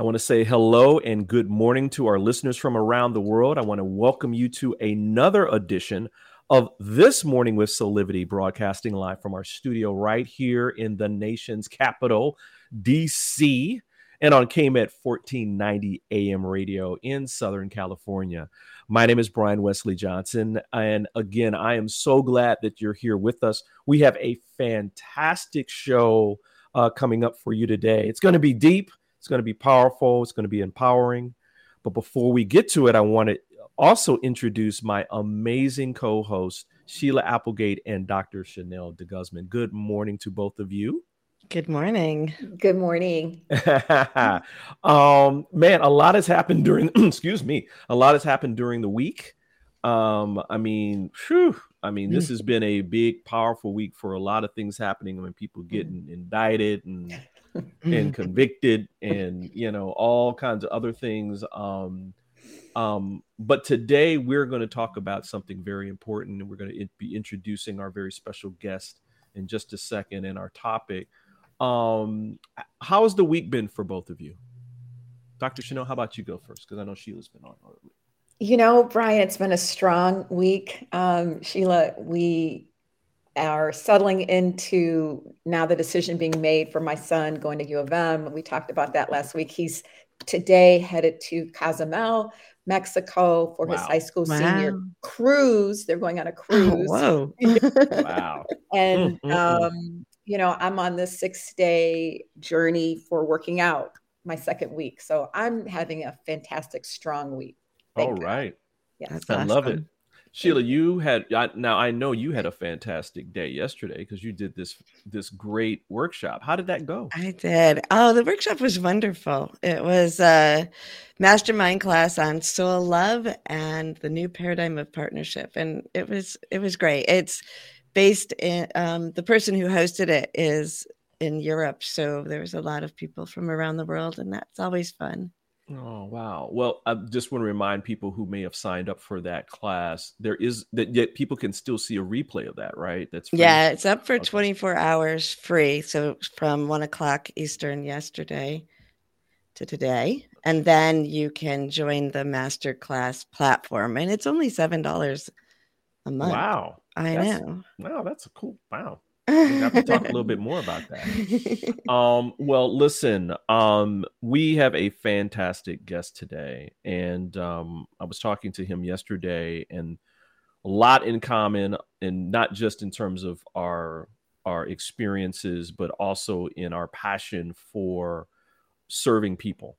I want to say hello and good morning to our listeners from around the world. I want to welcome you to another edition of This Morning with Soulivity, broadcasting live from our studio right here in the nation's capital, DC, and on KMET 1490 AM radio in Southern California. My name is Brian Westley Johnson. And again, I am so glad that you're here with us. We have a fantastic show uh, coming up for you today. It's going to be deep. It's going to be powerful. It's going to be empowering. But before we get to it, I want to also introduce my amazing co host, Sheila Applegate and Dr. Chanel DeGuzman. Good morning to both of you. Good morning. Good morning. um, man, a lot has happened during, excuse me, a lot has happened during the week. Um, I mean, whew, I mean, this has been a big, powerful week for a lot of things happening. I mean, people getting indicted and and convicted and you know all kinds of other things um um but today we're going to talk about something very important and we're going to be introducing our very special guest in just a second and our topic um how has the week been for both of you dr chanel how about you go first because i know sheila's been on already. You know, Brian, it's been a strong week. Um, Sheila, we are settling into now the decision being made for my son going to U of M. We talked about that last week. He's today headed to Cozumel, Mexico for Wow. his high school Wow. senior cruise. They're going on a cruise. whoa. wow and Mm, mm, mm. um, you know, I'm on this six day journey for working out my second week. So I'm having a fantastic, strong week. all Thank God. right Yes. That's I love it. Sheila, you had I, now I know you had a fantastic day yesterday because you did this this great workshop. How did that go? I did. Oh, the workshop was wonderful. It was a mastermind class on soul love and the new paradigm of partnership, and it was it was great. It's based in um, the person who hosted it is in Europe, so there was a lot of people from around the world, and that's always fun. Oh wow! Well, I just want to remind people who may have signed up for that class there is that yet people can still see a replay of that, right? That's free? Yeah, it's up for Okay. 24 hours free. So from one o'clock Eastern yesterday to today. And then you can join the masterclass platform. And it's only $7 a month. Wow! I That's- know. Wow, that's a cool. Wow. We have to talk a little bit more about that. Um, well, listen, um, we have a fantastic guest today, and um, I was talking to him yesterday, and a lot in common, and not just in terms of our our experiences, but also in our passion for serving people,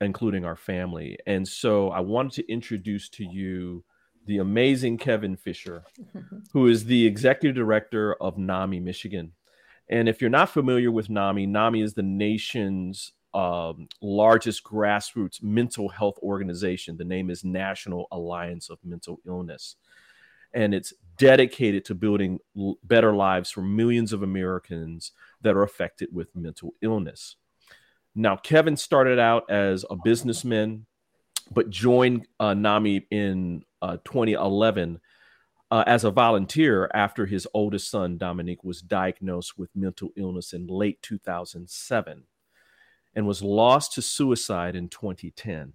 including our family. And so, I wanted to introduce to you the amazing Kevin Fischer, who is the executive director of NAMI Michigan. And if you're not familiar with NAMI, NAMI is the nation's um, largest grassroots mental health organization. The name is National Alliance of Mental Illness. And it's dedicated to building l- better lives for millions of Americans that are affected with mental illness. Now, Kevin started out as a businessman, but joined uh, NAMI in uh, 2011 uh, as a volunteer after his oldest son, Dominique, was diagnosed with mental illness in late 2007 and was lost to suicide in 2010.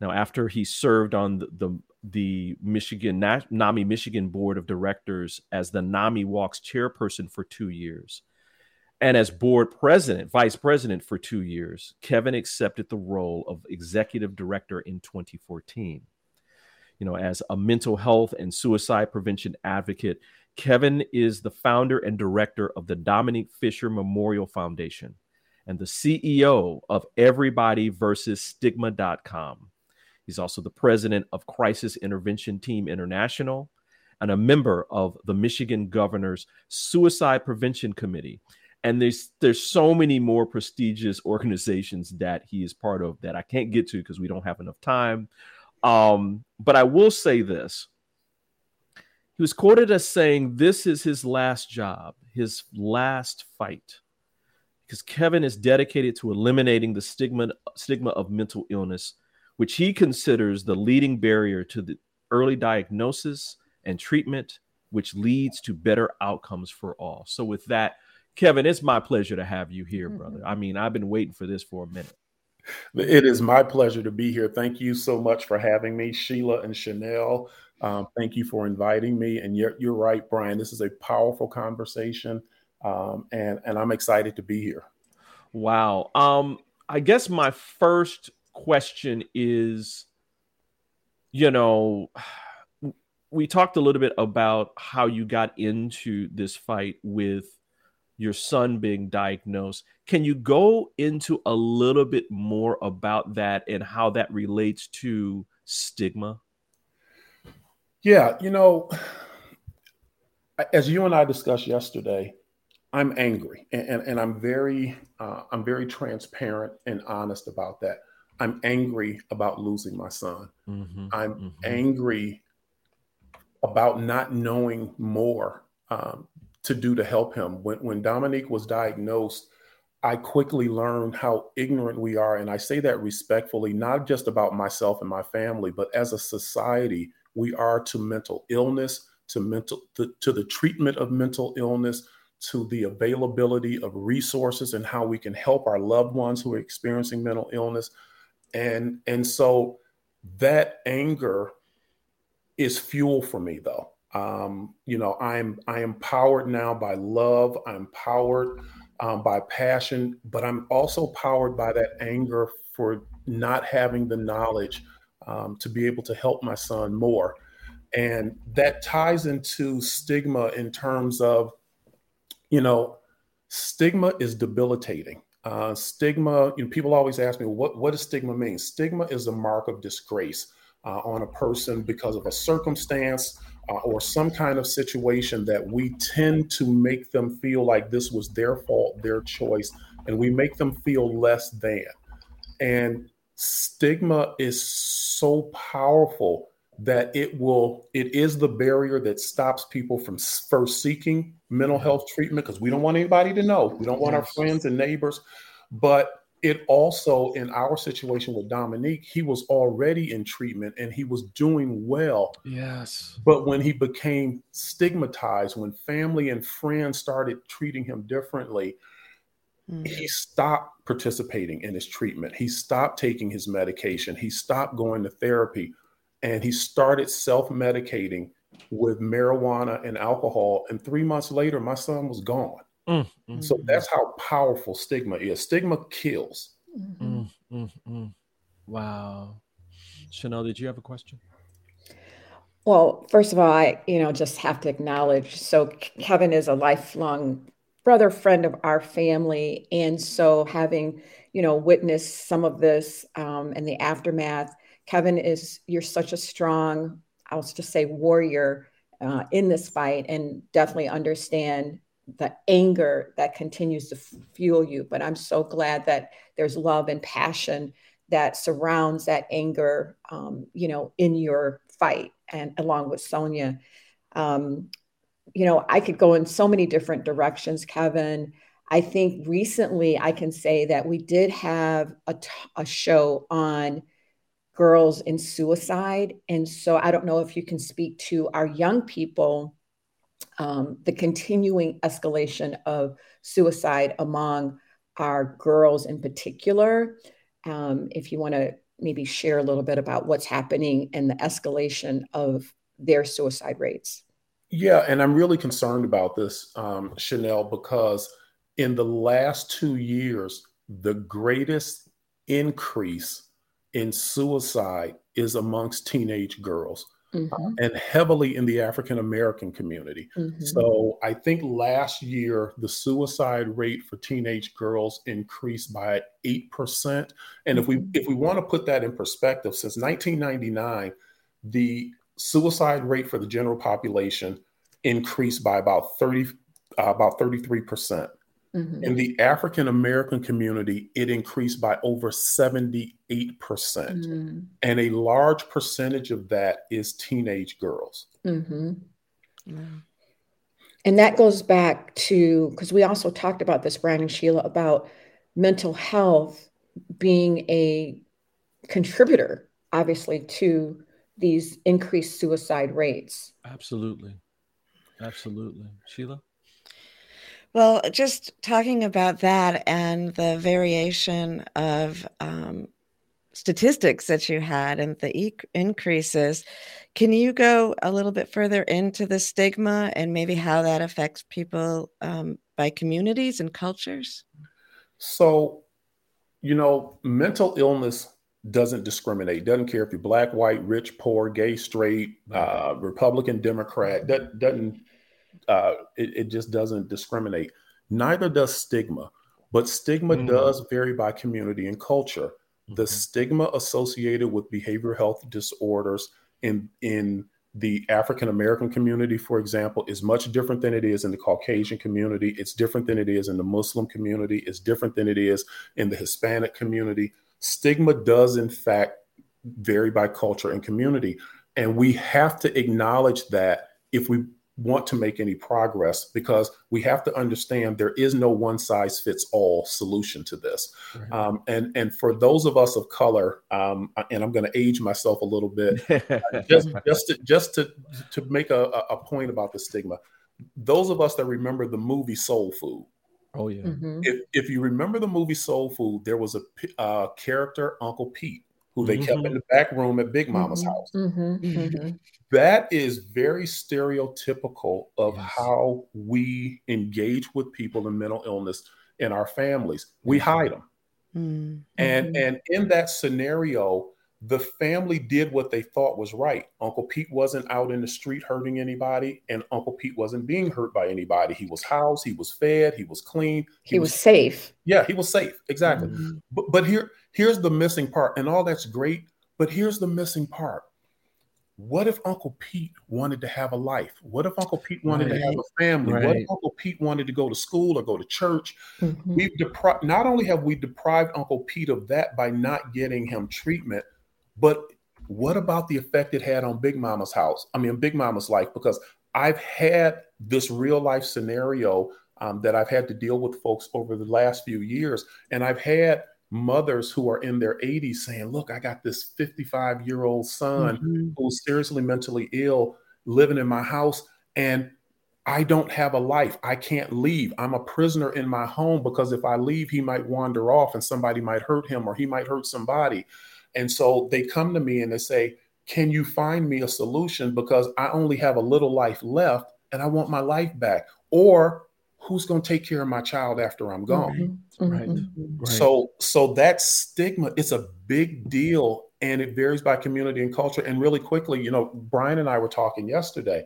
Now, after he served on the, the, the Michigan NAMI Michigan Board of Directors as the NAMI Walks chairperson for two years, and as board president, vice president for two years, Kevin accepted the role of executive director in 2014 you know, as a mental health and suicide prevention advocate. Kevin is the founder and director of the Dominique Fischer Memorial Foundation and the CEO of Everybody versus Stigma.com. He's also the president of Crisis Intervention Team International and a member of the Michigan Governor's Suicide Prevention Committee. And there's there's so many more prestigious organizations that he is part of that I can't get to because we don't have enough time. Um, but I will say this. He was quoted as saying, This is his last job, his last fight. Because Kevin is dedicated to eliminating the stigma, stigma of mental illness, which he considers the leading barrier to the early diagnosis and treatment, which leads to better outcomes for all. So, with that, Kevin, it's my pleasure to have you here, brother. Mm-hmm. I mean, I've been waiting for this for a minute. It is my pleasure to be here. Thank you so much for having me, Sheila and Chanel. Um, thank you for inviting me. And you're, you're right, Brian. This is a powerful conversation, um, and and I'm excited to be here. Wow. Um, I guess my first question is, you know, we talked a little bit about how you got into this fight with your son being diagnosed. Can you go into a little bit more about that and how that relates to stigma? Yeah, you know, as you and I discussed yesterday, I'm angry and, and, and I'm very uh, I'm very transparent and honest about that. I'm angry about losing my son. Mm-hmm, I'm mm-hmm. angry about not knowing more um, to do to help him. When, when Dominique was diagnosed, I quickly learned how ignorant we are. And I say that respectfully, not just about myself and my family, but as a society, we are to mental illness, to mental to, to the treatment of mental illness, to the availability of resources and how we can help our loved ones who are experiencing mental illness. And and so that anger is fuel for me though um, you know, I'm I am powered now by love. I'm powered um, by passion, but I'm also powered by that anger for not having the knowledge um, to be able to help my son more. And that ties into stigma in terms of, you know, stigma is debilitating. Uh, stigma, you know, people always ask me, what, what does stigma mean? Stigma is a mark of disgrace uh, on a person because of a circumstance uh, or some kind of situation that we tend to make them feel like this was their fault, their choice, and we make them feel less than. And stigma is so powerful that it will it is the barrier that stops people from first seeking mental health treatment because we don't want anybody to know. We don't want our friends and neighbors. But it also in our situation with Dominique, he was already in treatment and he was doing well. Yes. But when he became stigmatized, when family and friends started treating him differently, mm. he stopped participating in his treatment. He stopped taking his medication. He stopped going to therapy and he started self medicating with marijuana and alcohol. And three months later, my son was gone. Mm, mm, so that's how powerful stigma is. Stigma kills. Mm, mm, mm. wow. Chanel, did you have a question? Well, first of all, I you know just have to acknowledge. So Kevin is a lifelong brother, friend of our family, and so having you know witnessed some of this um, and the aftermath, Kevin is you're such a strong, I'll just say warrior uh, in this fight, and definitely understand the anger that continues to fuel you. But I'm so glad that there's love and passion that surrounds that anger, um, you know, in your fight. And along with Sonia, Um, you know, I could go in so many different directions, Kevin. I think recently I can say that we did have a, t- a show on girls in suicide. And so I don't know if you can speak to our young people, um, the continuing escalation of suicide among our girls in particular. Um, if you want to maybe share a little bit about what's happening and the escalation of their suicide rates. Yeah, and I'm really concerned about this, um, Chanel, because in the last two years, the greatest increase in suicide is amongst teenage girls mm-hmm. and heavily in the African American community. Mm-hmm. So I think last year the suicide rate for teenage girls increased by 8%. And if we mm-hmm. if we want to put that in perspective, since 1999, the suicide rate for the general population increased by about 30 uh, about 33%. Mm-hmm. In the African American community, it increased by over 78%. Mm-hmm. And a large percentage of that is teenage girls. Mm-hmm. Yeah. And that goes back to because we also talked about this, Brian and Sheila, about mental health being a contributor, obviously, to these increased suicide rates. Absolutely. Absolutely. Sheila? Well, just talking about that and the variation of um, statistics that you had and the e- increases, can you go a little bit further into the stigma and maybe how that affects people um, by communities and cultures? So, you know, mental illness doesn't discriminate. Doesn't care if you're black, white, rich, poor, gay, straight, uh, Republican, Democrat. That doesn't uh, it, it, just doesn't discriminate. Neither does stigma, but stigma mm. does vary by community and culture. Mm-hmm. The stigma associated with behavioral health disorders in in the African American community, for example, is much different than it is in the Caucasian community. It's different than it is in the Muslim community. It's different than it is in the Hispanic community. Stigma does, in fact, vary by culture and community. And we have to acknowledge that if we want to make any progress because we have to understand there is no one size fits all solution to this. Right. Um, and and for those of us of color, um, and I'm going to age myself a little bit, just just to, just to to make a, a point about the stigma. Those of us that remember the movie Soul Food. Oh yeah. Mm-hmm. If if you remember the movie Soul Food, there was a uh, character Uncle Pete who they mm-hmm. kept in the back room at Big Mama's mm-hmm. house. Mm-hmm. mm-hmm. That is very stereotypical of yes. how we engage with people in mental illness in our families. We hide them. Mm-hmm. And and in that scenario, the family did what they thought was right. Uncle Pete wasn't out in the street hurting anybody, and Uncle Pete wasn't being hurt by anybody. He was housed, he was fed, he was clean, he, he was, was, safe. Yeah, he was safe. Exactly. Mm-hmm. But but here here's the missing part, and all that's great. But here's the missing part what if Uncle Pete wanted to have a life? What if Uncle Pete wanted right. to have a family? Right. What if Uncle Pete wanted to go to school or go to church? Mm-hmm. We've deprived not only have we deprived Uncle Pete of that by not getting him treatment, but what about the effect it had on Big Mama's house? I mean, Big Mama's life, because I've had this real life scenario um, that I've had to deal with folks over the last few years, and I've had mothers who are in their 80s saying, Look, I got this 55 year old son mm-hmm. who's seriously mentally ill living in my house, and I don't have a life. I can't leave. I'm a prisoner in my home because if I leave, he might wander off and somebody might hurt him or he might hurt somebody. And so they come to me and they say, Can you find me a solution? Because I only have a little life left and I want my life back. Or who's going to take care of my child after I'm gone? Mm-hmm. Right. Mm-hmm. right. So so that stigma it's a big deal and it varies by community and culture and really quickly, you know, Brian and I were talking yesterday.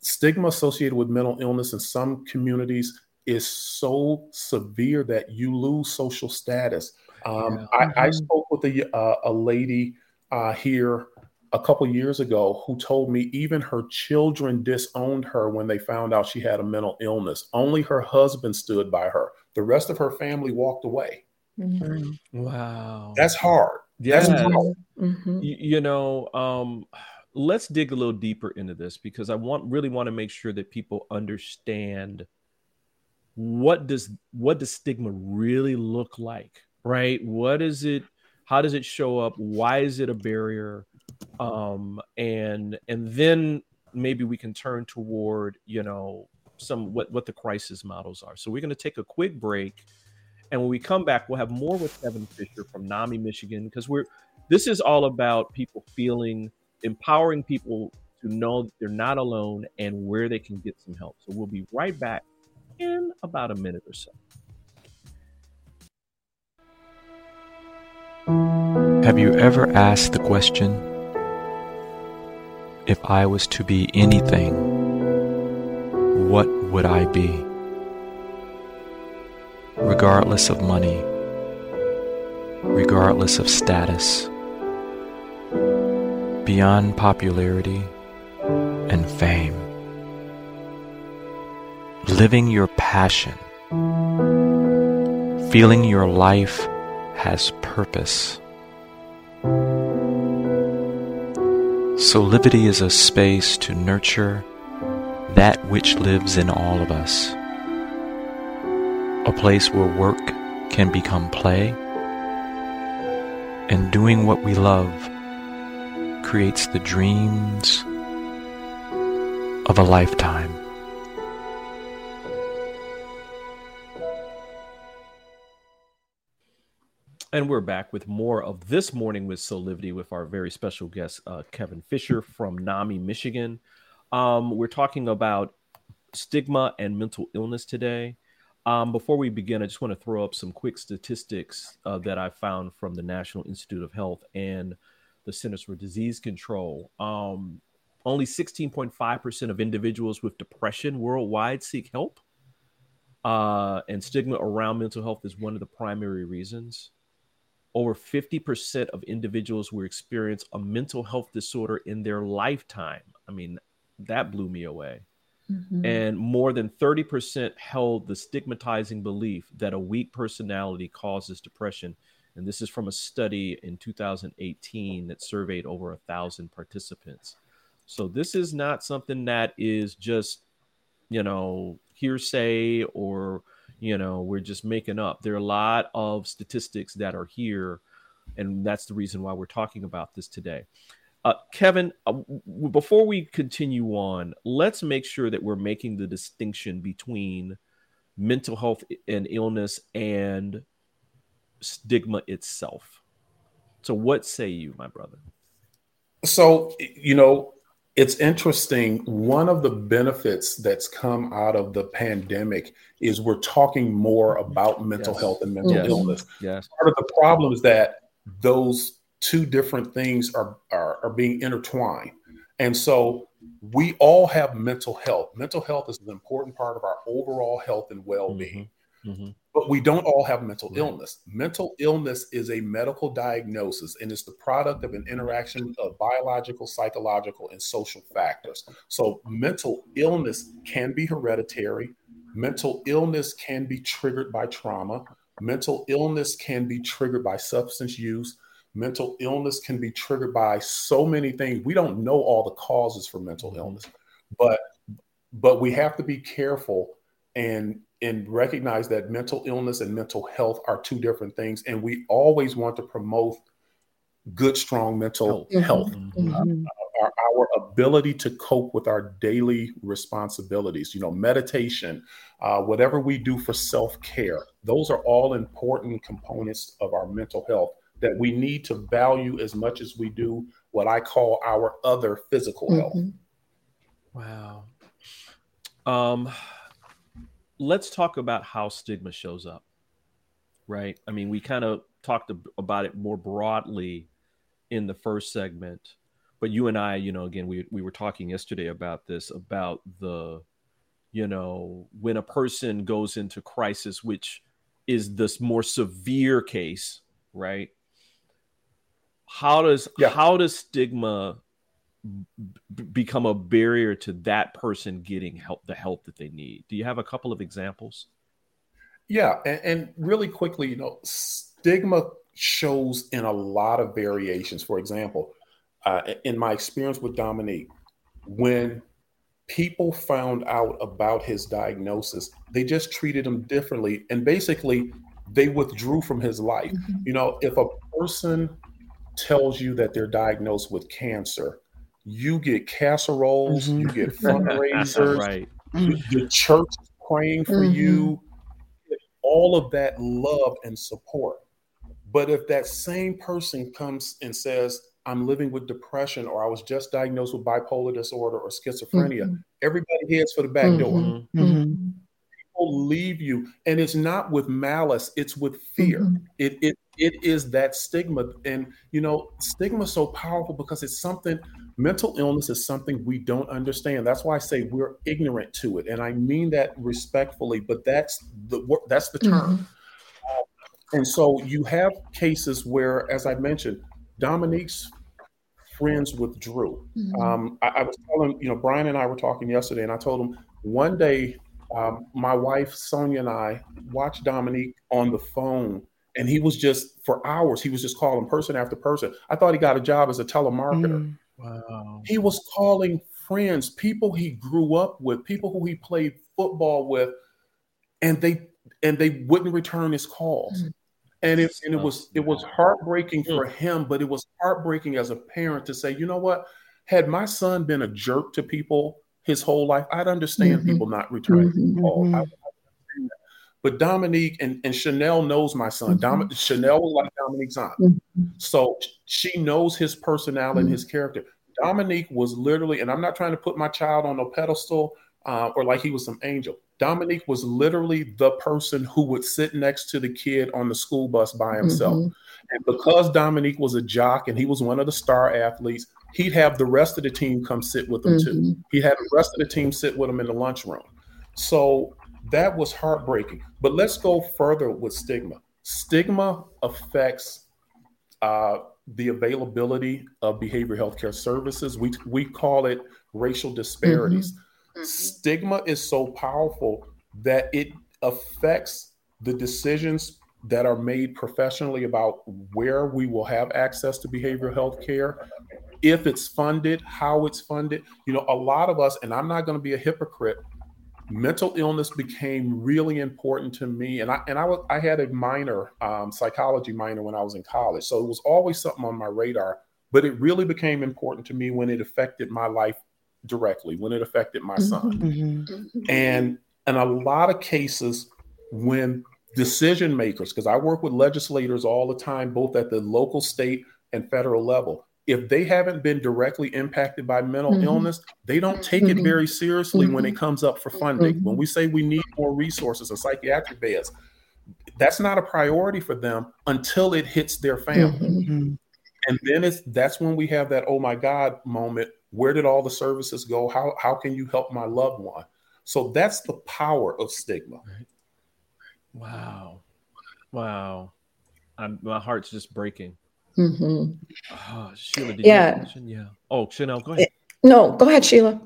Stigma associated with mental illness in some communities is so severe that you lose social status. Um, yeah. I, I, mm-hmm. spoke with a, uh, a lady uh, here a couple years ago who told me even her children disowned her when they found out she had a mental illness. Only her husband stood by her. The rest of her family walked away. Mm-hmm. Wow. That's hard. Yeah. That's hard. Mm-hmm. You, you, know, um, let's dig a little deeper into this because I want really want to make sure that people understand what does what does stigma really look like, right? What is it? How does it show up? Why is it a barrier? Um, and and then maybe we can turn toward you know some what what the crisis models are. So we're going to take a quick break, and when we come back, we'll have more with Kevin Fischer from NAMI, Michigan, because we're this is all about people feeling empowering people to know they're not alone and where they can get some help. So we'll be right back in about a minute or so. Have you ever asked the question if I was to be anything, what would I be? Regardless of money, regardless of status, beyond popularity and fame. Living your passion, feeling your life has purpose. Soulivity is a space to nurture that which lives in all of us. A place where work can become play, and doing what we love creates the dreams of a lifetime. And we're back with more of this morning with Soulivity with our very special guest, uh, Kevin Fischer from NAMI, Michigan. Um, we're talking about stigma and mental illness today. Um, before we begin, I just want to throw up some quick statistics uh, that I found from the National Institute of Health and the Centers for Disease Control. Um, only 16.5% of individuals with depression worldwide seek help. Uh, and stigma around mental health is one of the primary reasons. Over 50% of individuals will experience a mental health disorder in their lifetime. I mean, that blew me away. Mm-hmm. And more than 30% held the stigmatizing belief that a weak personality causes depression and this is from a study in 2018 that surveyed over a thousand participants. So this is not something that is just, you know, hearsay or, you know, we're just making up. There are a lot of statistics that are here, and that's the reason why we're talking about this today. Uh, Kevin, uh, before we continue on, let's make sure that we're making the distinction between mental health and illness and stigma itself. So, what say you, my brother? So, you know, it's interesting. One of the benefits that's come out of the pandemic is we're talking more about mental yes. health and mental yes. illness. Yes. Part of the problem is that those two different things are, are, are being intertwined. And so we all have mental health. Mental health is an important part of our overall health and well being. Mm-hmm. Mm-hmm. But we don't all have mental right. illness. Mental illness is a medical diagnosis and it's the product of an interaction of biological, psychological, and social factors. So, mental illness can be hereditary. Mental illness can be triggered by trauma. Mental illness can be triggered by substance use. Mental illness can be triggered by so many things. We don't know all the causes for mental mm-hmm. illness, but but we have to be careful and and recognize that mental illness and mental health are two different things. And we always want to promote good, strong mental mm-hmm. health. Mm-hmm. Uh, our, our, ability to cope with our daily responsibilities, you know, meditation, uh, whatever we do for self care, those are all important components of our mental health that we need to value as much as we do what I call our other physical mm-hmm. health. Wow. Um, let's talk about how stigma shows up right i mean we kind of talked about it more broadly in the first segment but you and i you know again we, we were talking yesterday about this about the you know when a person goes into crisis which is this more severe case right how does yeah. how does stigma b- become a barrier to that person getting help the help that they need do you have a couple of examples yeah and, and really quickly you know stigma shows in a lot of variations for example uh, in my experience with Dominique, when people found out about his diagnosis, they just treated him differently. And basically, they withdrew from his life. Mm-hmm. You know, if a person tells you that they're diagnosed with cancer, you get casseroles, mm-hmm. you get fundraisers, right. the church praying for mm-hmm. you, all of that love and support. But if that same person comes and says, I'm living with depression, or I was just diagnosed with bipolar disorder or schizophrenia, mm-hmm. everybody heads for the back door. Mm-hmm. mm-hmm. People leave you, and it's not with malice; it's with fear. Mm-hmm. It it it is that stigma, and you know, stigma is so powerful because it's something. Mental illness is something we don't understand. That's why I say we're ignorant to it, and I mean that respectfully. But that's the that's the term. Mm-hmm. And so you have cases where, as I mentioned, Dominique's friends withdrew. Mm-hmm. Um, I, I, was telling, you know, Brian and I were talking yesterday, and I told him one day um, my wife Sonia and I watched Dominique on the phone, and he was just for hours. He was just calling person after person. I thought he got a job as a telemarketer. Mm. Wow. He was calling friends, people he grew up with, people who he played football with, and they and they wouldn't return his calls. Mm and it and it was it was heartbreaking for him, but it was heartbreaking as a parent to say, you know what? Had my son been a jerk to people his whole life, I'd understand mm-hmm. people not returning mm-hmm. calls. Mm-hmm. But Dominique and, and Chanel knows my son. Dom, mm-hmm. Chanel was like Dominique's aunt. Mm-hmm. So she knows his personality and his character. Dominique was literally, and I'm not trying to put my child on a pedestal uh, or like he was some angel. Dominique was literally the person who would sit next to the kid on the school bus by himself. Mm-hmm. And because Dominique was a jock and he was one of the star athletes, he'd have the rest of the team come sit with him mm-hmm. too. He'd have the rest of the team sit with him in the lunchroom. So that was heartbreaking. But let's go further with stigma. Stigma affects uh, the availability of behavioral health care services. We, we call it racial disparities. Mm-hmm. Mm-hmm. Stigma is so powerful that it affects the decisions that are made professionally about where we will have access to behavioral health care, if it's funded, how it's funded. You know, a lot of us, and I'm not going to be a hypocrite, mental illness became really important to me. And I and I was I had a minor, um, psychology minor when I was in college. So it was always something on my radar, but it really became important to me when it affected my life directly when it affected my son. Mm-hmm. mm-hmm. And in a lot of cases, when decision makers, because I work with legislators all the time, both at the local, state, and federal level, if they haven't been directly impacted by mental mm-hmm. illness, they don't take mm-hmm. it very seriously when it mm-hmm. comes up for funding. When we say we need more resources or psychiatric beds, that's not a priority for them until it hits their family. Mm-hmm. And then it's that's when we have that oh my God moment where did all the services go? How how can you help my loved one? So that's the power of stigma. Wow, wow, I'm, my heart's just breaking. Mm-hmm. Oh, Sheila, did yeah. you mention? Yeah. Oh, Chanel, go ahead. No, go ahead, Sheila.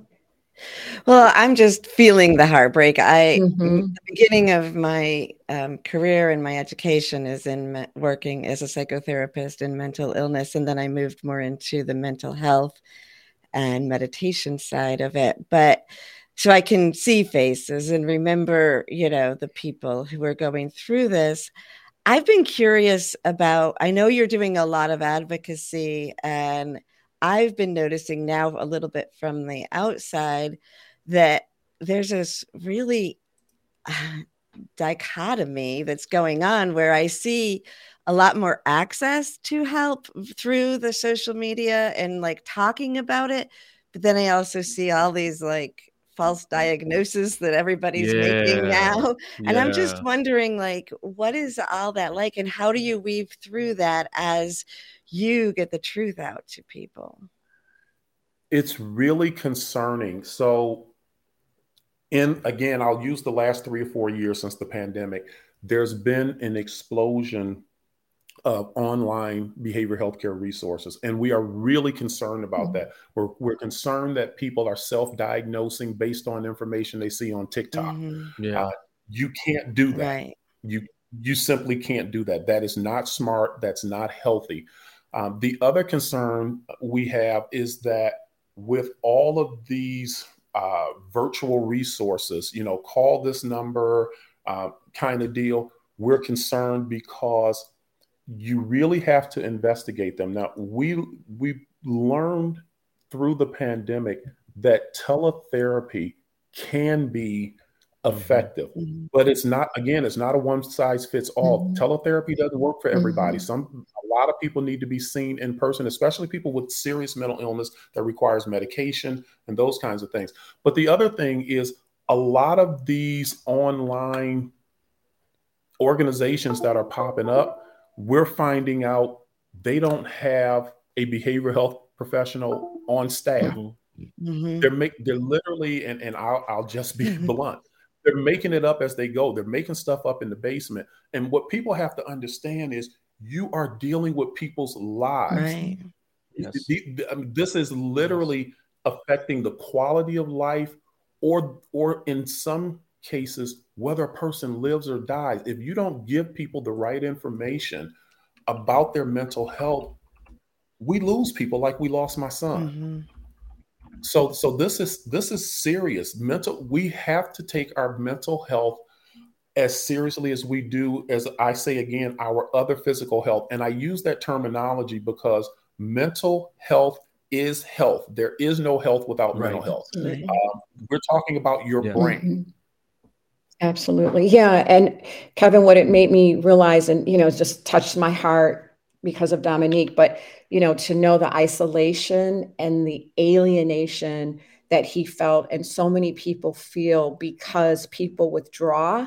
Well, I'm just feeling the heartbreak. I mm-hmm. the beginning of my um, career and my education is in me- working as a psychotherapist in mental illness, and then I moved more into the mental health and meditation side of it. But so I can see faces and remember, you know, the people who are going through this. I've been curious about, I know you're doing a lot of advocacy, and I've been noticing now a little bit from the outside that there's this really uh, dichotomy that's going on where I see a lot more access to help through the social media and like talking about it. But then I also see all these like false diagnosis that everybody's yeah. making now. And yeah. I'm just wondering like what is all that like and how do you weave through that as you get the truth out to people? It's really concerning. So in again, I'll use the last 3 or 4 years since the pandemic. There's been an explosion of online behavioral healthcare resources. And we are really concerned about mm-hmm. that. We're, we're concerned that people are self diagnosing based on information they see on TikTok. Mm-hmm. Yeah. Uh, you can't do that. Right. You, you simply can't do that. That is not smart. That's not healthy. Um, the other concern we have is that with all of these uh, virtual resources, you know, call this number uh, kind of deal, we're concerned because you really have to investigate them. Now, we we learned through the pandemic that teletherapy can be effective mm-hmm. but it's not again it's not a one size fits all mm-hmm. teletherapy doesn't work for everybody mm-hmm. some a lot of people need to be seen in person especially people with serious mental illness that requires medication and those kinds of things but the other thing is a lot of these online organizations that are popping up we're finding out they don't have a behavioral health professional on staff mm-hmm. they're make they're literally and, and I'll, I'll just be blunt they're making it up as they go. They're making stuff up in the basement. And what people have to understand is you are dealing with people's lives. Right. Yes. This is literally affecting the quality of life, or or in some cases, whether a person lives or dies. If you don't give people the right information about their mental health, we lose people like we lost my son. Mm-hmm. So so this is this is serious. Mental we have to take our mental health as seriously as we do as I say again our other physical health. And I use that terminology because mental health is health. There is no health without right. mental health. Right. Um, we're talking about your yeah. brain. Absolutely. Yeah. And Kevin, what it made me realize and, you know, just touched my heart because of Dominique, but you know, to know the isolation and the alienation that he felt, and so many people feel because people withdraw.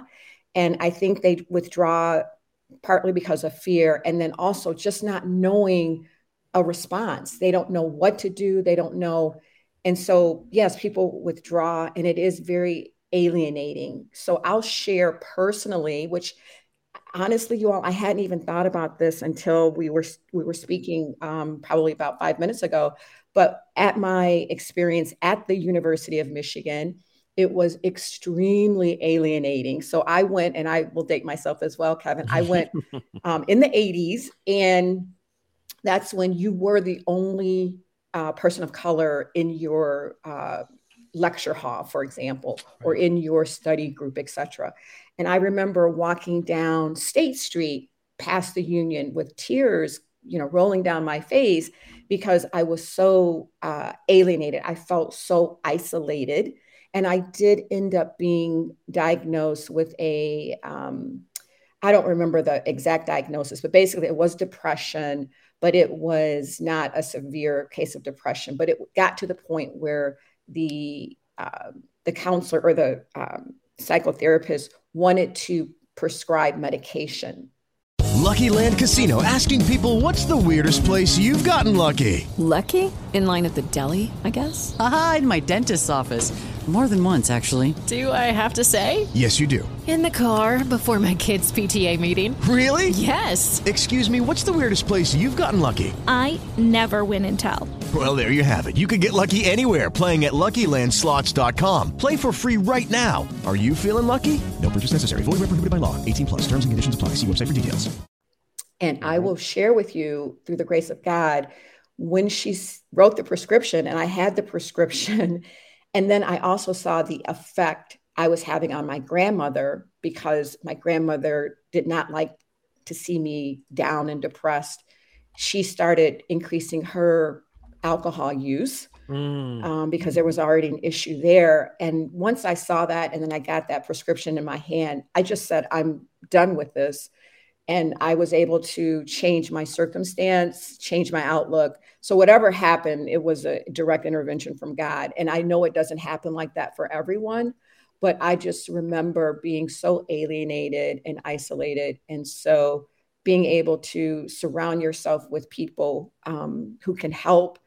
And I think they withdraw partly because of fear, and then also just not knowing a response. They don't know what to do, they don't know. And so, yes, people withdraw, and it is very alienating. So I'll share personally, which honestly, you all, I hadn't even thought about this until we were we were speaking um, probably about five minutes ago. But at my experience at the University of Michigan, it was extremely alienating. So I went, and I will date myself as well, Kevin. I went um, in the '80s, and that's when you were the only uh, person of color in your uh, lecture hall, for example, or in your study group, etc. And I remember walking down State Street past the Union with tears, you know, rolling down my face because I was so uh, alienated. I felt so isolated. And I did end up being diagnosed with a, um, I don't remember the exact diagnosis, but basically it was depression, but it was not a severe case of depression. But it got to the point where the uh, the counselor or the um, psychotherapist wanted to prescribe medication. Lucky Land Casino asking people what's the weirdest place you've gotten lucky? Lucky? In line at the deli, I guess? Aha, in my dentist's office. More than once, actually. Do I have to say? Yes, you do. In the car before my kids' PTA meeting. Really? Yes. Excuse me, what's the weirdest place you've gotten lucky? I never win and tell. Well, there you have it. You can get lucky anywhere playing at LuckyLandSlots.com. Play for free right now. Are you feeling lucky? No purchase necessary. Void where prohibited by law. 18 plus. Terms and conditions apply. See website for details. And I will share with you, through the grace of God, when she wrote the prescription, and I had the prescription And then I also saw the effect I was having on my grandmother because my grandmother did not like to see me down and depressed. She started increasing her alcohol use mm. um, because there was already an issue there. And once I saw that, and then I got that prescription in my hand, I just said, I'm done with this and I was able to change my circumstance, change my outlook. So whatever happened, it was a direct intervention from God. And I know it doesn't happen like that for everyone, but I just remember being so alienated and isolated. And so being able to surround yourself with people um, who can help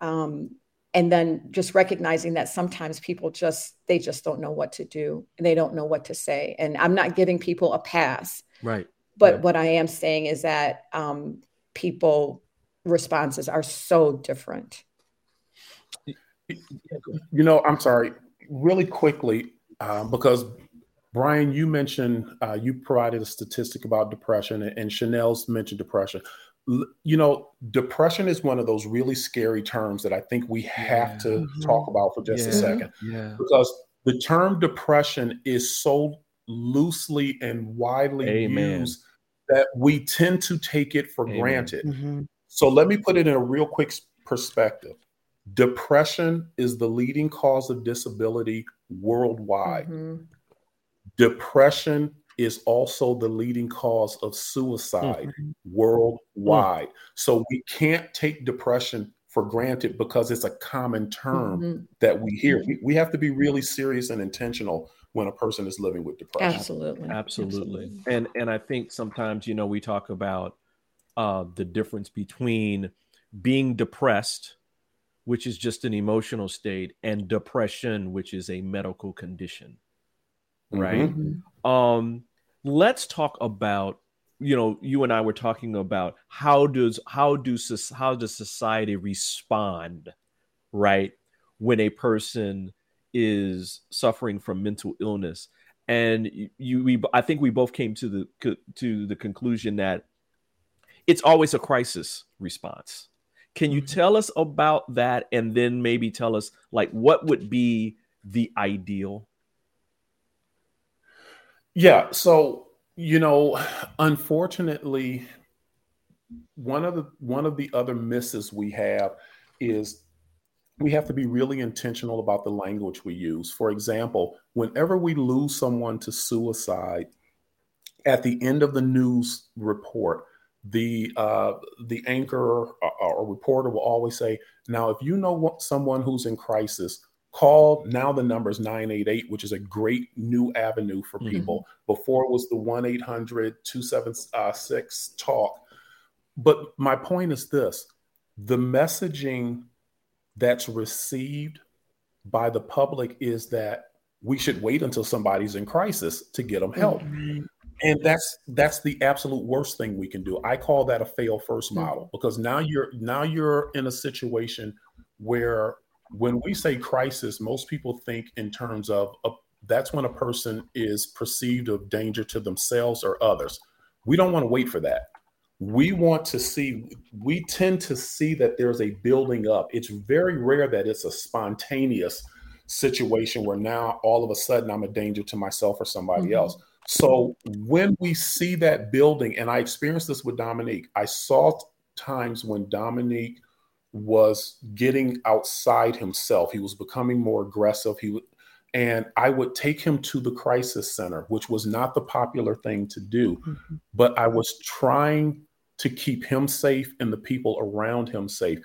um, and then just recognizing that sometimes people just they just don't know what to do and they don't know what to say and i'm not giving people a pass right but yeah. what I am saying is that um, people responses are so different. You know, I'm sorry, really quickly, um, because Brian, you mentioned uh, you provided a statistic about depression, and, and Chanel's mentioned depression. you know, depression is one of those really scary terms that I think we have yeah. to mm-hmm. talk about for just yeah. a second. Yeah. Because the term depression is so loosely and widely Amen. used that we tend to take it for Amen. granted. Mm-hmm. So let me put it in a real quick perspective. Depression is the leading cause of disability worldwide. Mm-hmm. Depression is also the leading cause of suicide mm-hmm. worldwide. Mm-hmm. So we can't take depression for granted because it's a common term mm-hmm. that we hear. We, we have to be really serious and intentional when a person is living with depression. Absolutely. Absolutely. Absolutely. And and I think sometimes, you know, we talk about uh, the difference between being depressed, which is just an emotional state, and depression, which is a medical condition. Right. Mm-hmm. Um, let's talk about you know you and i were talking about how does how do how does society respond right when a person is suffering from mental illness. And you we i think we both came to the to the conclusion that it's always a crisis response. Can you mm-hmm. tell us about that? And then maybe tell us like what would be the ideal? Yeah so you know, unfortunately, one of the one of the other misses we have is we have to be really intentional about the language we use. For example, whenever we lose someone to suicide, at the end of the news report, the uh, the anchor or, or reporter will always say, "Now, if you know someone who's in crisis, Call now the number is 988, which is a great new avenue for mm-hmm. people. Mm-hmm. Before it was the 1 800 276 talk. But my point is this the messaging that's received by the public is that we should wait until somebody's in crisis to get them help. Mm-hmm. And that's that's the absolute worst thing we can do. I call that a fail first mm-hmm. model because now you're now you're in a situation where when we say crisis, most people think in terms of a, that's when a person is perceived of danger to themselves or others. We don't want to wait for that. We want to see, we tend to see that there's a building up. It's very rare that it's a spontaneous situation where now all of a sudden I'm a danger to myself or somebody mm-hmm. else. So when we see that building, and I experienced this with Dominique, I saw times when Dominique was getting outside himself. He was becoming more aggressive. He would and I would take him to the crisis center, which was not the popular thing to do, mm-hmm. but I was trying to keep him safe and the people around him safe.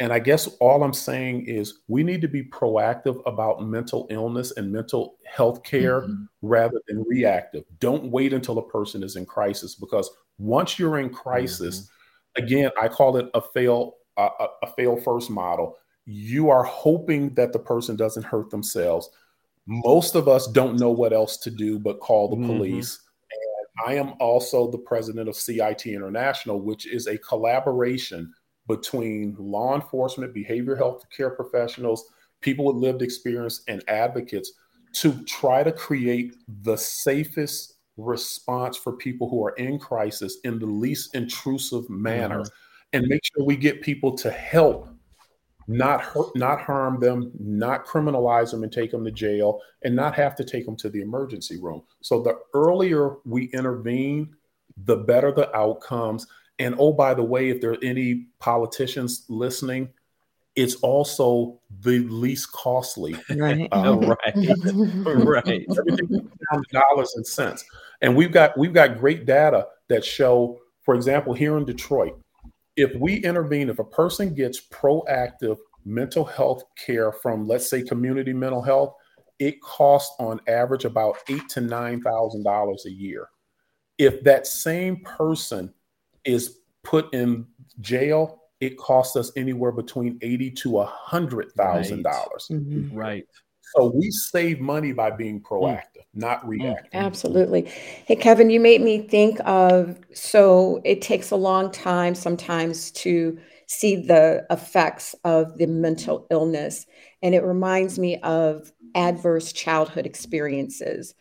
And I guess all I'm saying is we need to be proactive about mental illness and mental health care mm-hmm. rather than reactive. Don't wait until a person is in crisis because once you're in crisis, mm-hmm. again, I call it a fail a, a fail first model, you are hoping that the person doesn't hurt themselves. Most of us don't know what else to do but call the mm-hmm. police. I am also the president of CIT International, which is a collaboration between law enforcement, behavioral health care professionals, people with lived experience, and advocates to try to create the safest response for people who are in crisis in the least intrusive manner. Mm-hmm and make sure we get people to help not hurt not harm them not criminalize them and take them to jail and not have to take them to the emergency room. So the earlier we intervene the better the outcomes. And oh by the way if there are any politicians listening it's also the least costly. Right. Um, right. Right. everything dollars and cents. And we've got we've got great data that show for example here in detroit if we intervene, if a person gets proactive mental health care from, let's say, community mental health, it costs on average about eight to nine thousand dollars a year. If that same person is put in jail, it costs us anywhere between eighty to a hundred thousand dollars. Right. Mm-hmm. right. So we save money by being mm. proactive, not mm. reactive. Absolutely. Hey, Kevin, you made me think of so it takes a long time sometimes to see the effects of the mental illness. And it reminds me of adverse childhood experiences.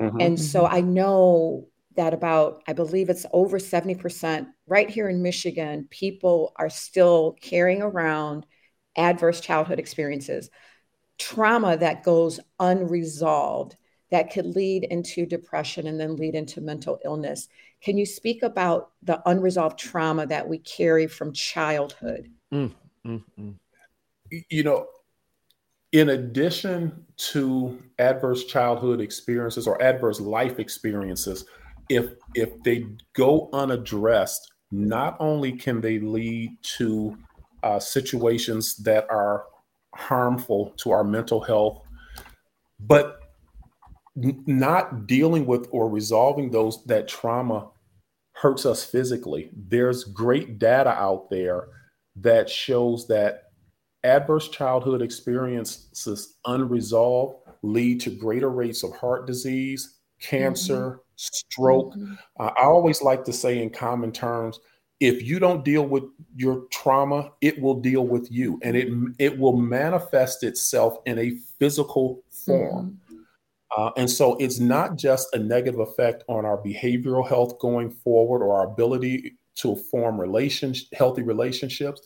Mm-hmm. And so mm-hmm. I know that about, I believe it's over 70% right here in Michigan, people are still carrying around adverse childhood experiences, trauma that goes unresolved that could lead into depression and then lead into mental illness. Can you speak about the unresolved trauma that we carry from childhood? Mm, mm, mm. You know, in addition to adverse childhood experiences or adverse life experiences, if if they go unaddressed, not only can they lead to uh, situations that are harmful to our mental health, but not dealing with or resolving those that trauma hurts us physically. There's great data out there that shows that adverse childhood experiences unresolved lead to greater rates of heart disease, cancer, mm-hmm. stroke. Mm-hmm. Uh, I always like to say in common terms, if you don't deal with your trauma, it will deal with you and it it will manifest itself in a physical form. Mm-hmm. Uh, and so it's not just a negative effect on our behavioral health going forward or our ability to form relations, healthy relationships.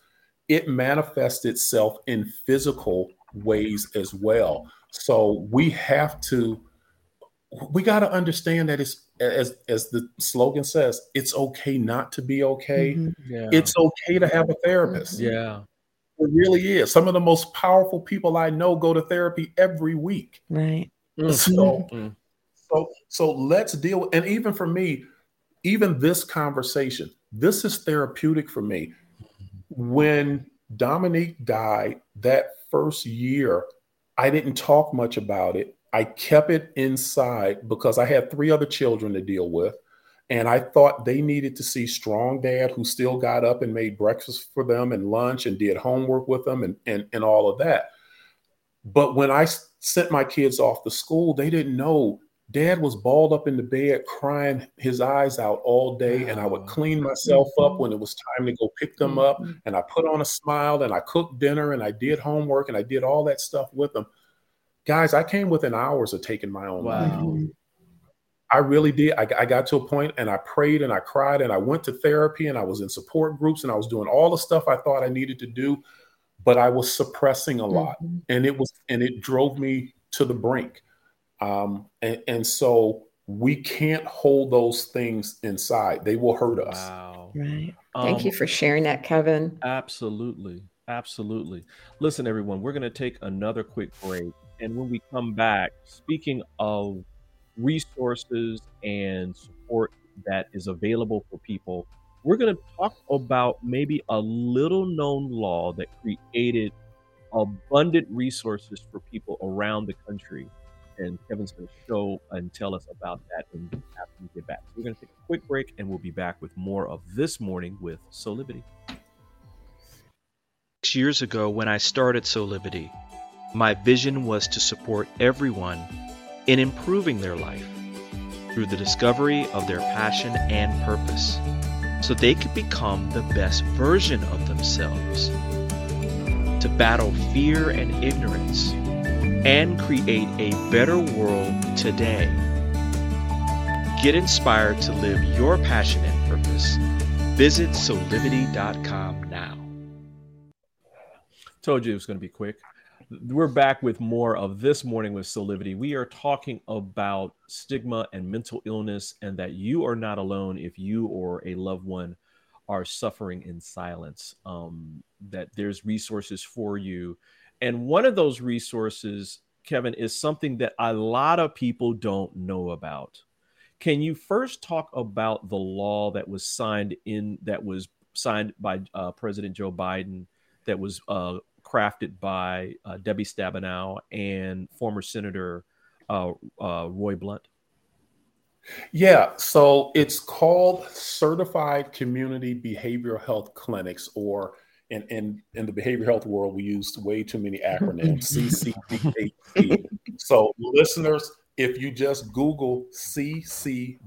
It manifests itself in physical ways as well. So we have to, we got to understand that it's as as the slogan says, it's okay not to be okay. Mm-hmm. Yeah. It's okay to have a therapist. Yeah. It really is. Some of the most powerful people I know go to therapy every week. Right. Mm. So, mm. so, so let's deal with, and even for me, even this conversation, this is therapeutic for me. When Dominique died that first year, I didn't talk much about it. I kept it inside because I had three other children to deal with. And I thought they needed to see strong dad who still got up and made breakfast for them and lunch and did homework with them and, and, and all of that. But when I sent my kids off to school, they didn't know dad was balled up in the bed crying his eyes out all day and i would clean myself up when it was time to go pick them up mm-hmm. and i put on a smile and i cooked dinner and i did homework and i did all that stuff with them guys i came within hours of taking my own wow. life i really did I, I got to a point and i prayed and i cried and i went to therapy and i was in support groups and i was doing all the stuff i thought i needed to do but I was suppressing a lot, mm-hmm. and it was and it drove me to the brink. Um, and, and so we can't hold those things inside; they will hurt us. Wow! Right. Thank um, you for sharing that, Kevin. Absolutely, absolutely. Listen, everyone, we're going to take another quick break, and when we come back, speaking of resources and support that is available for people we're going to talk about maybe a little known law that created abundant resources for people around the country. And Kevin's going to show and tell us about that after we get back. So we're going to take a quick break and we'll be back with more of this morning with Soulivity. Six years ago, when I started Soulivity, my vision was to support everyone in improving their life through the discovery of their passion and purpose so they could become the best version of themselves, to battle fear and ignorance, and create a better world today. Get inspired to live your passion and purpose. Visit soulivity.com now. Told you it was going to be quick. We're back with more of this morning with Soulivity. We are talking about stigma and mental illness, and that you are not alone if you or a loved one are suffering in silence. Um, that there's resources for you, and one of those resources, Kevin, is something that a lot of people don't know about. Can you first talk about the law that was signed in that was signed by uh, President Joe Biden that was uh, crafted by uh, Debbie Stabenow and former Senator uh, uh, Roy Blunt? Yeah, so it's called Certified Community Behavioral Health Clinics, or in, in, in the behavioral health world, we use way too many acronyms CCBHC. so, listeners, if you just Google CCBHC,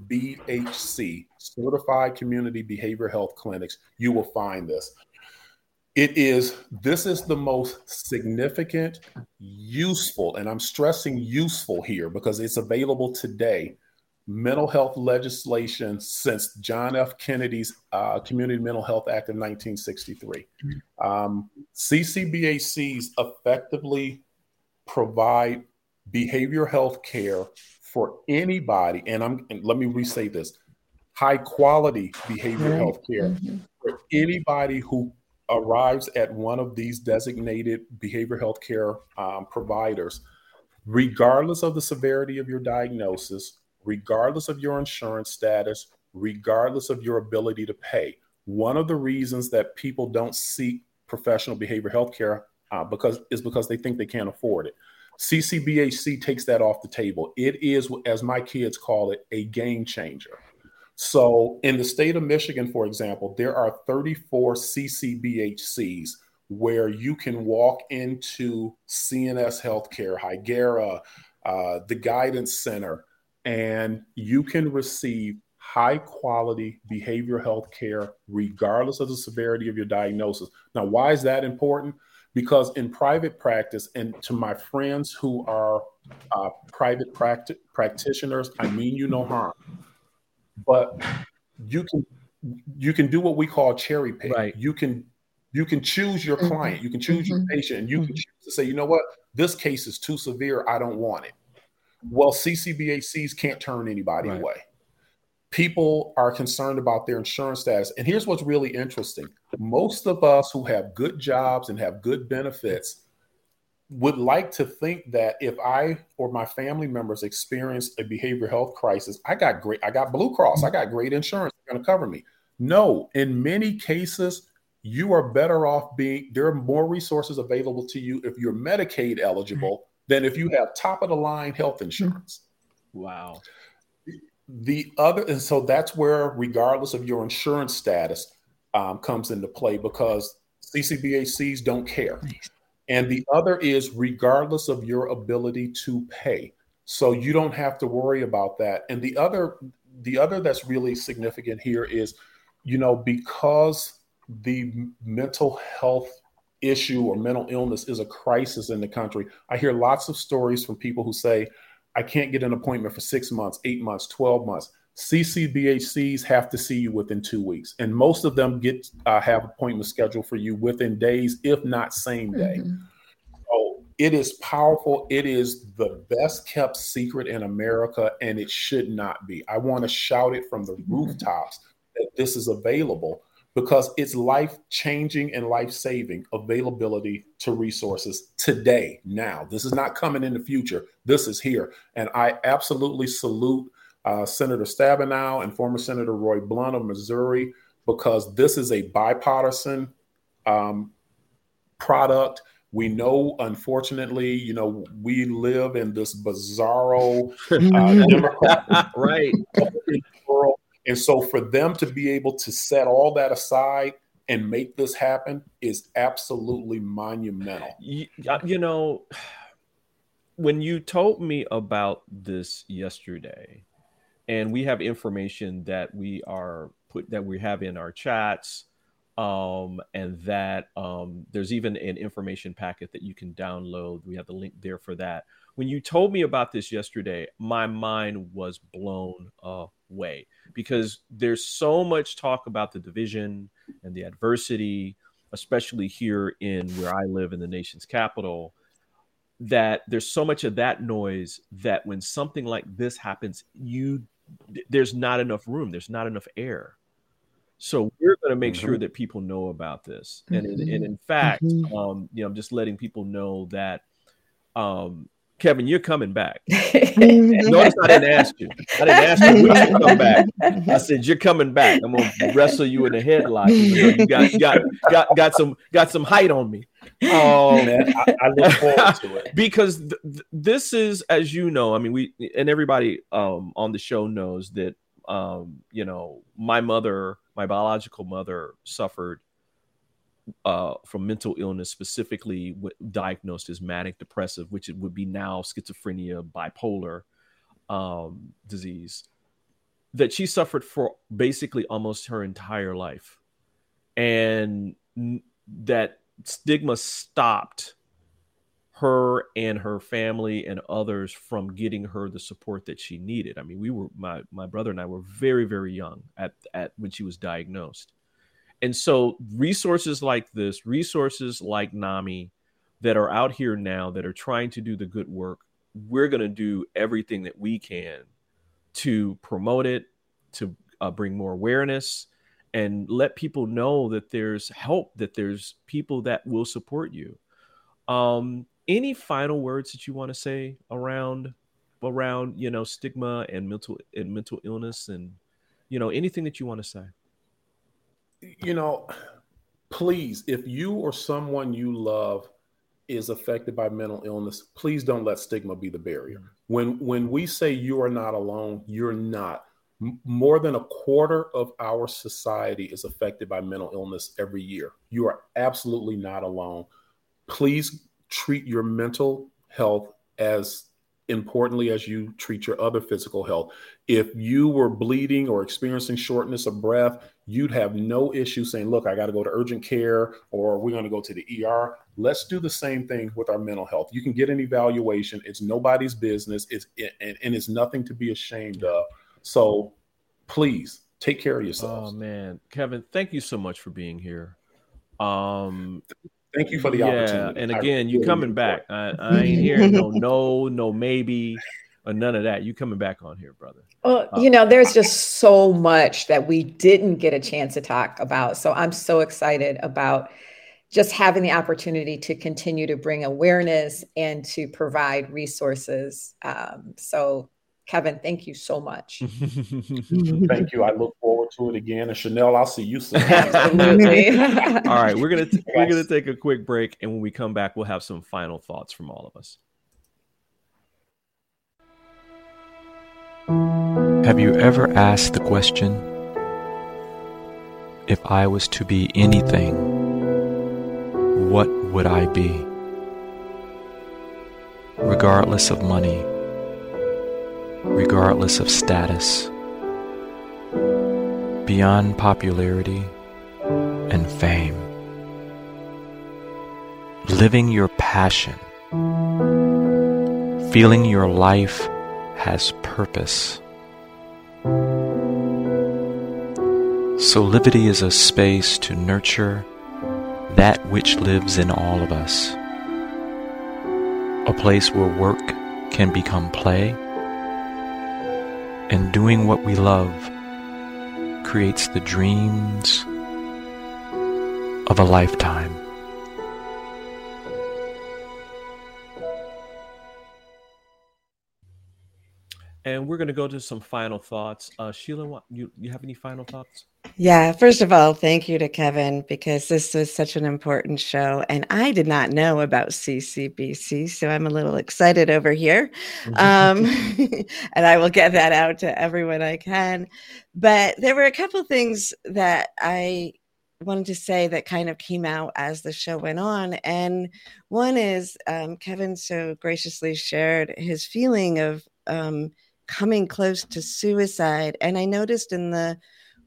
Certified Community Behavioral Health Clinics, you will find this. It is, this is the most significant, useful, and I'm stressing useful here because it's available today mental health legislation since John F. Kennedy's uh, Community Mental Health Act of 1963. Um, CCBHCs effectively provide behavioral health care for anybody, and I'm and let me restate this: high quality behavioral health care mm-hmm. for anybody who arrives at one of these designated behavioral health care um, providers, regardless of the severity of your diagnosis, regardless of your insurance status, regardless of your ability to pay. One of the reasons that people don't seek professional behavioral health care uh, because is because they think they can't afford it. CCBHC takes that off the table. It is, as my kids call it, a game changer. So, in the state of Michigan, for example, there are 34 CCBHCs where you can walk into CNS Healthcare, Hegira, uh, the Guidance Center, and you can receive high quality behavioral health care regardless of the severity of your diagnosis. Now, why is that important? Because in private practice, and to my friends who are uh, private practi- practitioners, I mean you no harm, but you can you can do what we call cherry pick. Right. You can you can choose your mm-hmm. client, you can choose mm-hmm. your patient, and you mm-hmm. can choose to say, you know what, this case is too severe, I don't want it. Well, CCBHCs can't turn anybody right. away. People are concerned about their insurance status. And here's what's really interesting most of us who have good jobs and have good benefits would like to think that if I or my family members experience a behavioral health crisis, I got great, I got Blue Cross, I mm-hmm. got great insurance, going to cover me. No, in many cases, you are better off being there are more resources available to you if you're Medicaid eligible mm-hmm. than if you have top of the line health insurance. Mm-hmm. Wow. The other, and so that's where, regardless of your insurance status, um, comes into play because CCBHCs don't care. And the other is regardless of your ability to pay. So you don't have to worry about that. And the other, the other that's really significant here is, you know, because the mental health issue or mental illness is a crisis in the country. I hear lots of stories from people who say, I can't get an appointment for six months, eight months, 12 months. CCBHCs have to see you within two weeks, and most of them get uh, have appointments scheduled for you within days, if not same day. Mm-hmm. So it is powerful. It is the best kept secret in America, and it should not be. I want to shout it from the mm-hmm. rooftops that this is available because it's life changing and life saving availability to resources today, now. This is not coming in the future. This is here. And I absolutely salute uh, Senator Stabenow and former Senator Roy Blunt of Missouri because this is a bipartisan um, product. We know, unfortunately, you know, we live in this bizarro uh, Democrat right world and so for them to be able to set all that aside and make this happen is absolutely monumental. You, you know, when you told me about this yesterday, and we have information that we are put that we have in our chats um, and that um, there's even an information packet that you can download. We have the link there for that. When you told me about this yesterday, my mind was blown away because there's so much talk about the division and the adversity, especially here in where I live in the nation's capital, that there's so much of that noise that when something like this happens, you there's not enough room, there's not enough air. So we're going to make mm-hmm. sure that people know about this, and mm-hmm. and in fact, mm-hmm. um, you know, I'm just letting people know that um, Kevin, you're coming back. Notice I didn't ask you. I didn't ask you when you come back. I said you're coming back. I'm gonna wrestle you in the headlock. You got got got got some got some height on me. Um, Man, I, I, look forward to it because th- th- this is, as you know, I mean, we and everybody um, on the show knows that um, you know my mother, my biological mother, suffered uh, from mental illness, specifically w- diagnosed as manic depressive, which it would be now schizophrenia, bipolar um, disease, that she suffered for basically almost her entire life. And n- that stigma stopped her and her family and others from getting her the support that she needed. I mean, we were my my brother and I were very very young at at when she was diagnosed. And so resources like this, resources like NAMI that are out here now that are trying to do the good work, we're going to do everything that we can to promote it, to uh, bring more awareness and let people know that there's help, that there's people that will support you. Um, any final words that you want to say around around you know stigma and mental and mental illness and you know anything that you want to say? You know please if you or someone you love is affected by mental illness please don't let stigma be the barrier. When when we say you are not alone you're not more than a quarter of our society is affected by mental illness every year you are absolutely not alone please treat your mental health as importantly as you treat your other physical health. If you were bleeding or experiencing shortness of breath, you'd have no issue saying, Look, I got to go to urgent care or we're going to go to the ER. Let's do the same thing with our mental health. You can get an evaluation, it's nobody's business, it's, and, and it's nothing to be ashamed of. So please take care of yourselves. Oh, man. Kevin, thank you so much for being here. Um, Thank you for the yeah, opportunity. and I again, you really coming back. I, I ain't hearing no no, no maybe, or none of that. You coming back on here, brother. Well, Uh, you know, there's just so much that we didn't get a chance to talk about. So I'm so excited about just having the opportunity to continue to bring awareness and to provide resources. Um, so, Kevin, thank you so much. Thank you. I look forward to it again. And Chanel, I'll see you soon. Absolutely. all right, we're gonna t- we're gonna take a quick break, and when we come back, we'll have some final thoughts from all of us. Have you ever asked the question if I was to be anything, what would I be? Regardless of money, regardless of status, beyond popularity and fame, living your passion, feeling your life has purpose. Soulivity is a space to nurture that which lives in all of us. A place where work can become play, and doing what we love creates the dreams of a lifetime. And we're gonna go to some final thoughts. Uh, Sheila, you you have any final thoughts? Yeah, first of all, thank you to Kevin because this was such an important show. And I did not know about CCBC, so I'm a little excited over here. Um, and I will get that out to everyone I can. But there were a couple things that I wanted to say that kind of came out as the show went on. And one is um, Kevin so graciously shared his feeling of um, coming close to suicide. And I noticed in the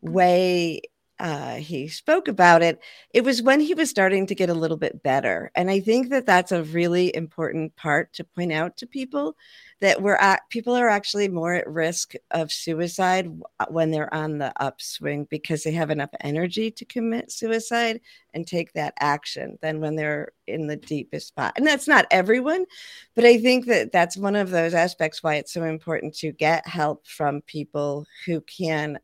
way uh, he spoke about it, it was when he was starting to get a little bit better. And I think that that's a really important part to point out to people that we're at, people are actually more at risk of suicide when they're on the upswing because they have enough energy to commit suicide and take that action than when they're in the deepest spot. And that's not everyone, but I think that that's one of those aspects why it's so important to get help from people who can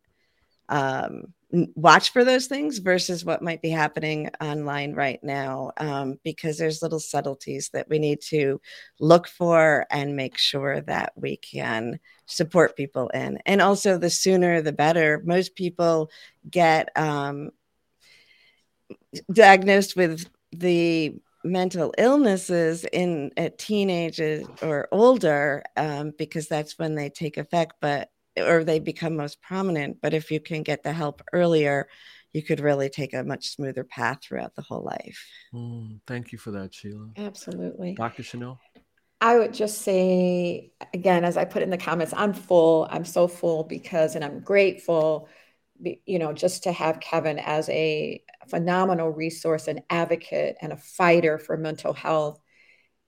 um, watch for those things versus what might be happening online right now um, because there's little subtleties that we need to look for and make sure that we can support people in. And also the sooner the better. Most people get um, diagnosed with the mental illnesses in at teenagers or older um, because that's when they take effect. But or they become most prominent. But if you can get the help earlier, you could really take a much smoother path throughout the whole life. Mm, thank you for that, Sheila. Absolutely. Dr. Chanel? I would just say, again, as I put in the comments, I'm full. I'm so full because, and I'm grateful, you know, just to have Kevin as a phenomenal resource, an advocate, and a fighter for mental health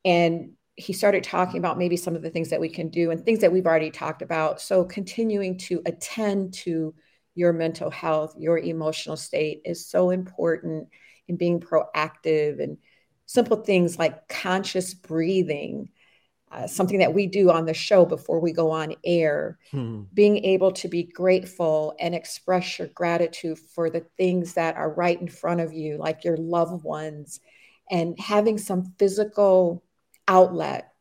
and he started talking about maybe some of the things that we can do and things that we've already talked about. So, continuing to attend to your mental health, your emotional state is so important in being proactive and simple things like conscious breathing, uh, something that we do on the show before we go on air, hmm. being able to be grateful and express your gratitude for the things that are right in front of you, like your loved ones, and having some physical outlet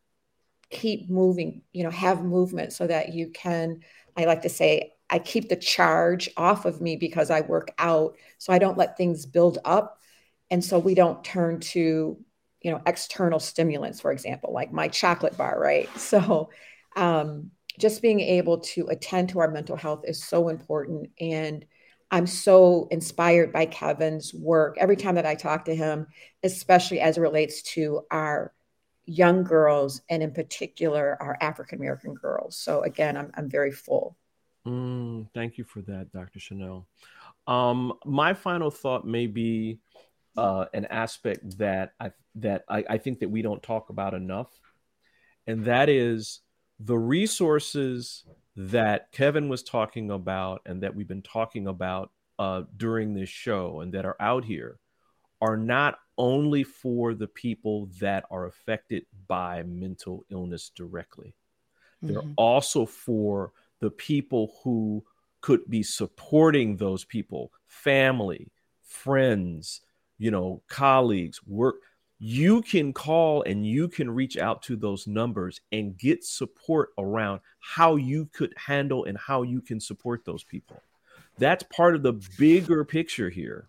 keep moving you know have movement so that you can i like to say i keep the charge off of me because i work out so i don't let things build up. And so we don't turn to you know external stimulants for example like my chocolate bar right? So um, just being able to attend to our mental health is so important and i'm so inspired by kevin's work. Every time that i talk to him especially as it relates to our young girls, and in particular, our African American girls. So again, I'm, I'm very full. Mm, thank you for that, Dr. Chanel. Um, my final thought may be uh, an aspect that I that I, I think that we don't talk about enough, and that is the resources that Kevin was talking about and that we've been talking about uh, during this show and that are out here are not only for the people that are affected by mental illness directly. Mm-hmm. They're also for the people who could be supporting those people, family, friends, you know, colleagues, work. You can call and you can reach out to those numbers and get support around how you could handle and how you can support those people. That's part of the bigger picture here.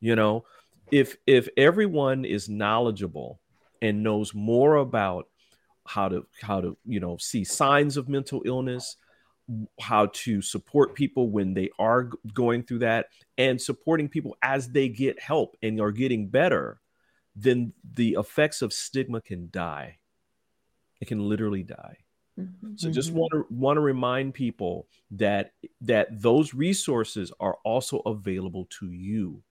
You know, if if everyone is knowledgeable and knows more about how to how to you know see signs of mental illness how to support people when they are going through that and supporting people as they get help and are getting better then the effects of stigma can die. It can literally die. Mm-hmm. so just want to want to remind people that that those resources are also available to you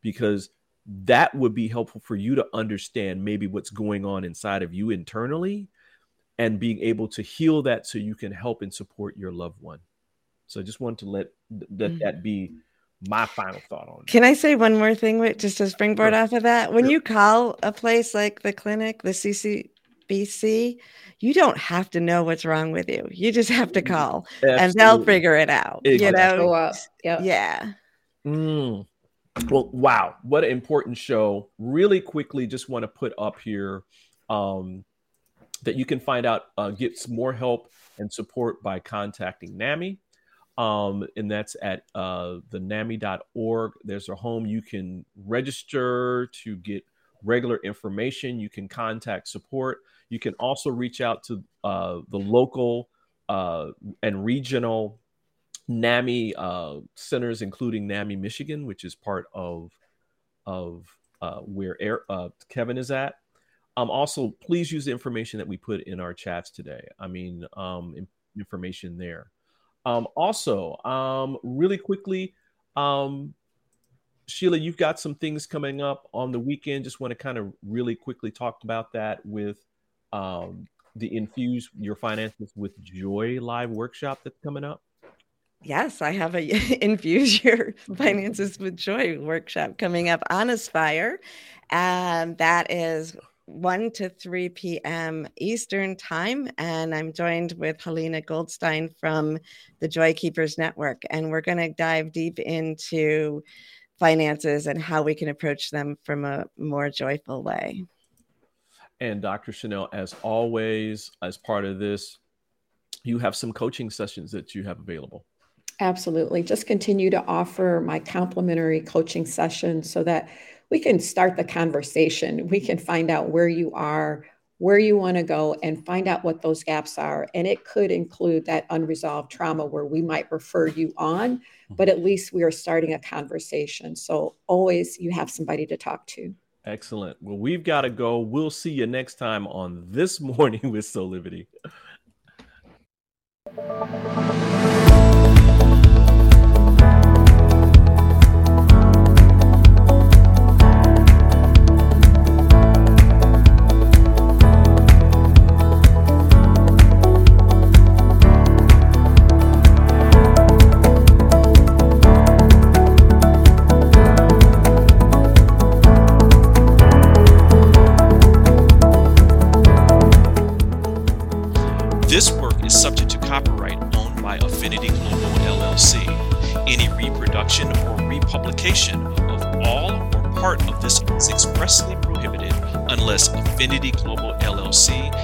because that would be helpful for you to understand maybe what's going on inside of you internally and being able to heal that so you can help and support your loved one. So I just want to let let that mm. be my final thought on it. Can I say one more thing with just to springboard sure. off of that? When sure. you call a place like the clinic, the CCBC, you don't have to know what's wrong with you. You just have to mm, call Absolutely. and they'll figure it out. Exactly. You know? Yep. Yeah. Mm. Well, wow, what an important show. Really quickly, just want to put up here um, that you can find out, uh, get some more help and support by contacting NAMI. Um, and that's at uh, the NAMI.org. There's a home you can register to get regular information. You can contact support. You can also reach out to uh, the local uh, and regional NAMI uh, centers, including NAMI Michigan, which is part of of uh, where Air, uh, Kevin is at. Um, also, please use the information that we put in our chats today. I mean, um, information there. Um, also, um, really quickly, um, Sheila, you've got some things coming up on the weekend. Just want to kind of really quickly talk about that with um, the Infuse Your Finances with Joy live workshop that's coming up. Yes, I have a Infuse Your Finances with Joy workshop coming up on Aspire. And that is 1 to 3 p.m. Eastern Time. And I'm joined with Helena Goldstein from the Joy Keepers Network. And we're going to dive deep into finances and how we can approach them from a more joyful way. And Dr. Chanel, as always, as part of this, you have some coaching sessions that you have available. Absolutely. Just continue to offer my complimentary coaching session so that we can start the conversation. We can find out where you are, where you want to go, and find out what those gaps are. And it could include that unresolved trauma where we might refer you on, but at least we are starting a conversation. So always you have somebody to talk to. Excellent. Well, we've got to go. We'll see you next time on This Morning with Soulivity. Infinity Global LLC. Any reproduction or republication of all or part of this is expressly prohibited unless Affinity Global LLC